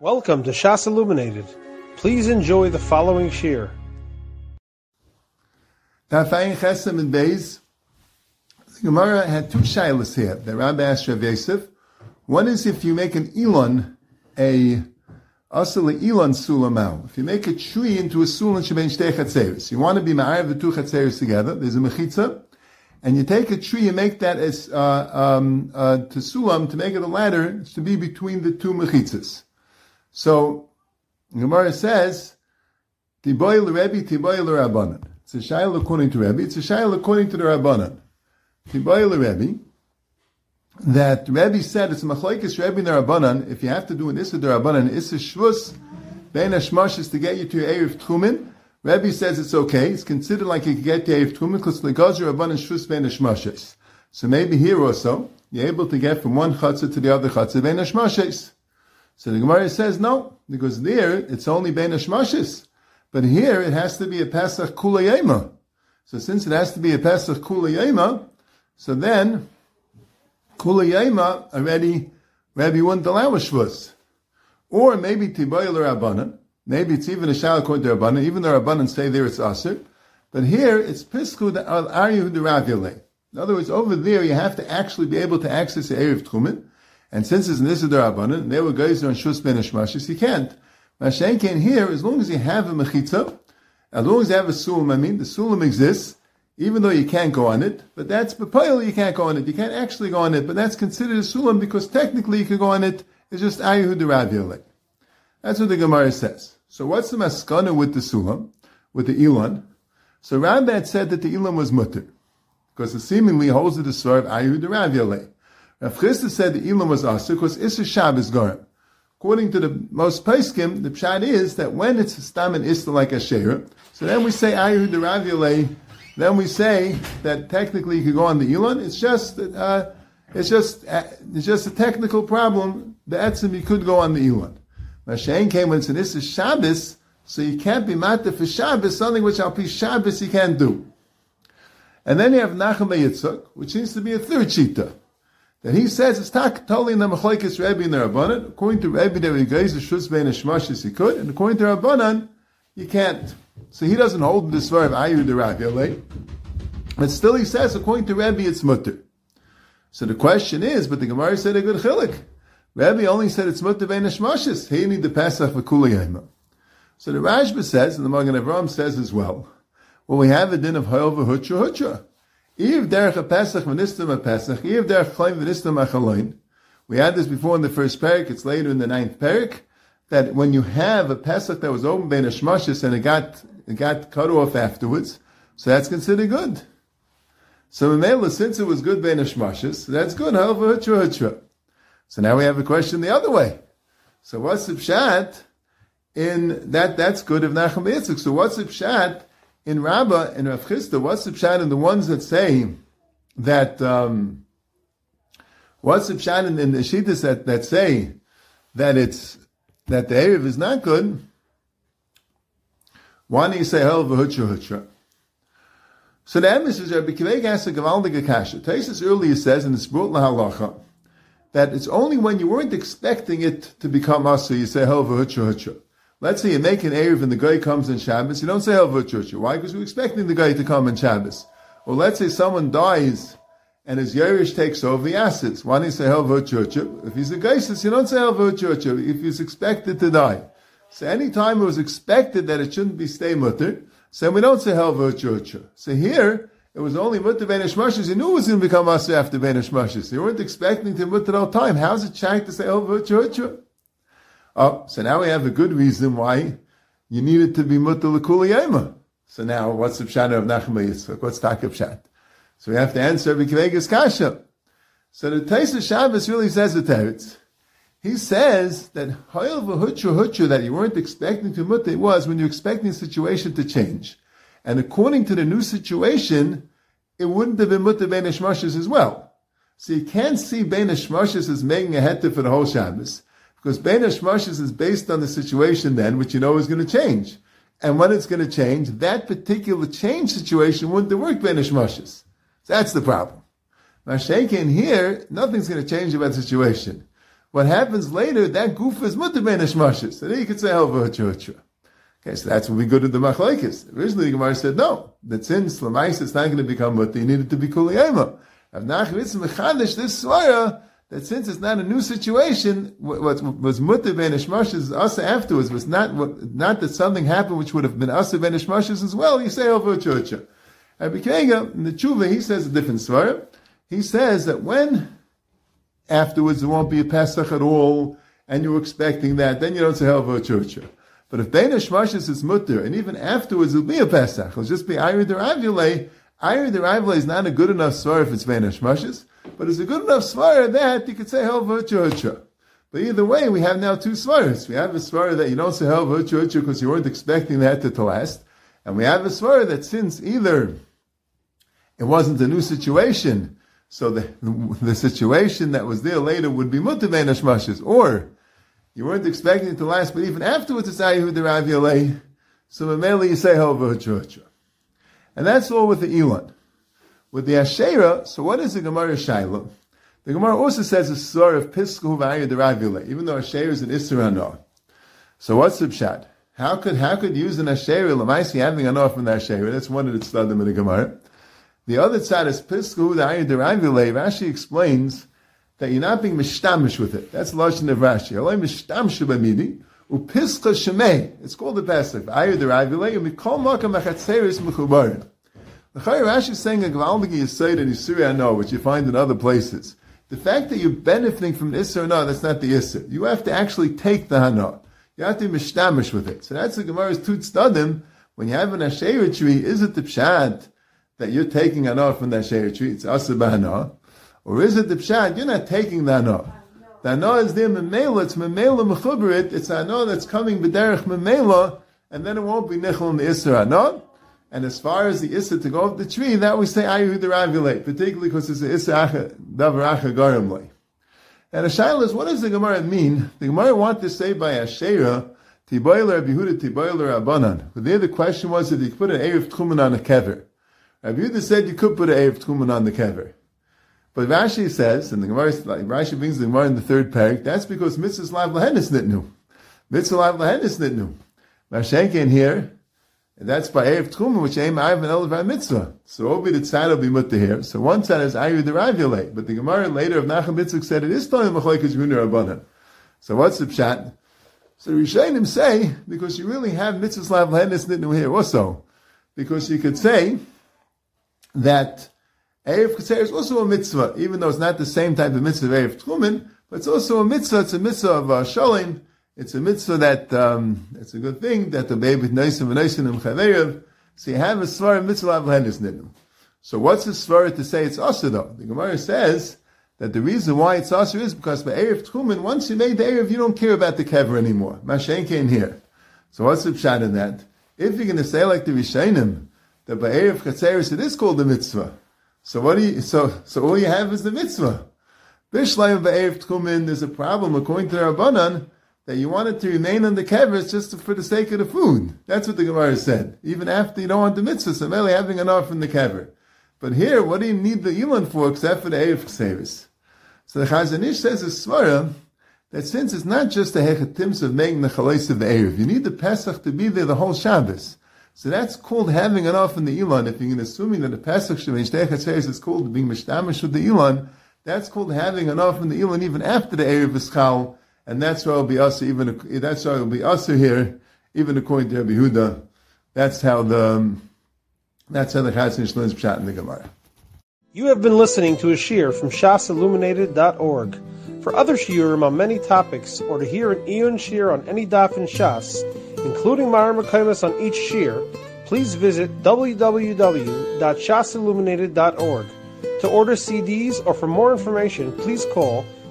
Welcome to Shas Illuminated. Please enjoy the following shir. Tafayin Chesem and Beis. The Gemara had two shilas here. The Rabbi asked Rav Yosef. One is if you make an elon, a asale elon sulamau. If you make a tree into a sulam shebein shtei chatzeris. You want to be ma'arev the two chatzeris together. There's a mechitza. And you take a tree and make that as, uh, um, uh, to sulam, to make it a ladder, to be between the two mechitzas. So, Gemara says, Tiboy Rebbe, Tiboy Rabbanan. It's a shayla according to Rebbe. It's a shayla according to the Rabbanan. Tiboy Rebbe, that Rebbe said it's machlekes Rebbe and Rabbanan. If you have to do an issa Rabbanan, issa shvus, ben hashmashis to get you to your Erev Tchumen, Rebbe says it's okay. It's considered like you can get to Erev Tchumen because legazer Rabbanan shvus hashmashis. So maybe here also, you're able to get from one chatzah to the other chatzah ben hashmashis. So the Gemara says no, because there it's only Ashmashis. But here it has to be a Pesach Kulayema. So since it has to be a Pesach Kulayema, so then Kulayema already Rabbi wouldn't allow a Shvus. Or maybe Tibayel Rabbanan. Maybe it's even a Shal according to. Even the Rabbanan say there it's Aser. But here it's Pisku al the Ravile. In other words, over there you have to actually be able to access the Erev Tchumen. And since it's Nisidar Rabbanan, they were guys on Shus Ben Ashmashis, you can't. Mashen can here, as long as you have a Mechitza, as long as you have a Sulam, I mean, the Sulam exists, even though you can't go on it, but that's Bepayel, you can't go on it. You can't actually go on it, but that's considered a Sulam because technically you can go on it. It's just Ayuhu Deraviyale. That's what the Gemara says. So what's the maskana with the Sulam, with the Elon? So Rambam said that the Elon was mutter, because it seemingly holds the Svar of Ayuhu Deraviyale. Rav Chisda said the Elam was Asr because Issa Shabbos Garim. According to the most Paiskim, the pshat is that when it's Stam and Issa like Asher, so then we say Ayu Deravile, then we say that technically you could go on the Elon. It's just, uh, it's just, uh, it's just a technical problem. The Etzim, you could go on the Elon. Mashain came when it's an Issa Shabbos, so you can't be matter for Shabbos, something which I'll be Shabbos you can't do. And then you have Nachum Yitzchak, which seems to be a third shita that he says it's tak totally in the machlekes Rebbe and the Rabbanan. According to Rebbe, there goes the shus bein shmashis he could, and according to Rabbanan, you can't. So he doesn't hold this verb ayu the Rabbi, but still he says according to Rebbe it's mutter. So the question is, but the Gemara said a good chilik. Rebbe only said it's mutter bein shmashis. He need the Pesach for kuliyayma. So the Rashba says, and the Magen Avram says as well. Well, we have a din of hoyel v'hutra hutra. If derech a Pesach v'nistam a Pesach, if derech chayim v'nistam a chaloin. We had this before in the first parak, it's later in the ninth parak, that when you have a Pesach that was open by a shmashis and it got, it got cut off afterwards, so that's considered good. So Mamela, since it was good a shmashis, that's good, however, hutra hutra. So now we have a question the other way. So what's the pshat in that, that's good of Nachum Yitzchak. So what's the pshat in Rabbah and Rav Chisda, what's the pshat in the ones that say that um, what's the pshat in, in the shittas that, that say that it's that the Erev is not good? Why do you say hell v'hutra hutra? So the emes is Rabbi Kiveg asks a Gavaldig Akasha. Taisus earlier says in the Sbrut Lahalacha that it's only when you weren't expecting it to become so you say hell v'hutra hutra. Let's say you make an Erev and the guy comes in Shabbos, you don't say Helva Church. Why? Because we're expecting the guy to come in Shabbos. Or let's say someone dies and his Yerush takes over the assets. Why do you say Helva? If he's a Geisis, you don't say Helva Church if he's expected to die. So any time it was expected that it shouldn't be stay mutter, so we don't say Helva Church. So here, it was only mutter Benish Mashis. You knew it was going to become Asa after Benish Mashis. You weren't expecting to mutter all time. How's it shank to say Helva Church? Oh, so now we have a good reason why you need it to be l'kuliyema. So now, what's the pshat of Nachum Yitzchak? What's Takab Pshat? So we have to answer B'kivegas Kasha. So the Taisa Shabbos really says it teretz. He says that Hayel v'hutra hutra that you weren't expecting to mutter was when you're expecting the situation to change. And according to the new situation, it wouldn't have been mutter ben as well. So you can't see ben as making a heter for the whole Shabbos. Because Bein Hashmashis is based on the situation then, which you know is going to change. And when it's going to change, that particular change situation wouldn't Bein Hashmashis. So that's the problem. Mashenkin here, nothing's going to change about the situation. what happens later, that goof is mutter ben hashmashis. So then you could say helva Okay, so that's when we go to the machlekes. Originally, the Gemara said no. That since lamais is not going to become mutter, you need it to be kuliyema. Rav Nachman mechadish this svara that since it's not a new situation, what, was mutter ben hashmashis us afterwards was not what, not that something happened which would have been us ben as well. You say helva churcha. Rabbi Kega, in the tshuva, he says a different svara. He says that when afterwards there won't be a Pesach at all, and you're expecting that, then you don't say Helva Churcha. But if Bein Hashmashis is mutter, and even afterwards it'll be a Pesach, it'll just be Ira Deravule, Ira Deravule is not a good enough svar if it's Bein Hashmashis, but it's a good enough svar that you could say Helva Churcha. But either way, we have now two svaras. We have a svara that you don't say Helva Churcha because you weren't expecting that to last, and we have a svara that since either it wasn't a new situation, so the, the situation that was there later would be mutavein hashmashes, or you weren't expecting it to last, but even afterwards it's ayihu deraviyalei. So mamela you say hover And that's all with the Elon. With the Asherah, so what is the Gemara Shaila? The Gemara also says a story of Pisku V'ayu Deraviyalei, even though Asherah is an Isra So what's the pshat? How could how could you use an Asherah Lamaisi having an off from the Asherah? That's one of the tzadim in the Gemara. The other side is Pisku, the Ayin Deravile. Rashi explains that you're not being mishtamish with it. That's Lashon of Rashi. Alay mishtamish b'midi, upiska shemei. It's called the Pesach. Ayin Deravile, umikol makam achatzeris mechubarim. The Chayr Rashi is saying a Gvalmigi Yisayid and Yisuri no, which you find in other places. The fact that you're benefiting from the Isser or no, that's not the Isser. You have to actually take the Hana. You have to be mishtamish with it. So that's the Gemara's Tut Stadim. When you have an Asherah tree, is it the Pshat? that you're taking anah from that shayr tree, it's asabana, or is it the pshat, you're not taking the anah. The anah is there memela, it's memela mechuberit, it's anah that's coming b'derech memela, and then it won't be nichel in the anah. And as far as the issa to go up the tree, that we say ayu deravulate, particularly because it's the issa acha garimle. And the shaila is, what does the Gemara mean? The Gemara want to say by Asherah, Tiboiler Bihuda Tiboiler Abanan. But there the question was that you put an Erev Tchumen on a kever. Rabbi said you could put an Erev Tchumen on the kever. But Rashi says, and the Gemara, like Rashi brings the Gemara in the third parak, that's because mitzvahs lav lahenis nitnu. Mitzvah lav nitnu. Mashenkin here, and that's by Erev Tchumen, which aim Ayv and Elav mitzvah. So Obi the tzad will be mutter here. So one tzad is Ayu the Ravule, but the Gemara later of Nachum Mitzvah said it is Toim Machoikas Gunir Rabbanan. So what's the pshat? So Rishayim say, because you really have mitzvahs lav lahenis nitnu here also. Because you could say, that Erev Ketzer is also a mitzvah, even though it's not the same type of mitzvah of Erev but it's also a mitzvah, it's a mitzvah of uh, it's a mitzvah that, um, it's a good thing, that the baby Noisim and Chaverev, so you have a Svar mitzvah of Lehenis Nidum. So what's the Svar to say it's Asa though? The Gemara says that the reason why it's Asa is because by Erev Tchumen, once you made the Erev, you don't care about the kever anymore. Mashen came here. So what's the pshat in that? If you're going to say like the Rishainim, that by Erev Chatzeris it is called the mitzvah. So what do you, so, so all you have is the mitzvah. Bishlayim Ba'erev Tchumen, there's a problem according to the Rabbanan, that you want it to remain on the kevis just for the sake of the food. That's what the Gemara said. Even after you don't want the mitzvah, so merely having enough from the kever. But here, what do you need the Elon for except for the Erev Chatzeris? So the Chazon Ish says a Svara, that since it's not just the hechatims of making the chalais of the Erev, you need the Pesach to be there the whole Shabbos. So that's called having enough in the Elon. If you're assuming that the Pesach Shemesh is called being Mishtamish with the Elon, that's called having enough in the Elon even after the Erev Ischal, and that's why it'll be us even that's why it'll be us here, even according to Rabbi Huda. That's how the um, that's how the Chazon learns Pshat in the Gemara. You have been listening to a shear from shasilluminated.org. For other shiurim on many topics, or to hear an Eon shear on any daf in Shas, including Mareh Mekomos on each shear, please visit www.shasilluminated.org. To order CDs or for more information, please call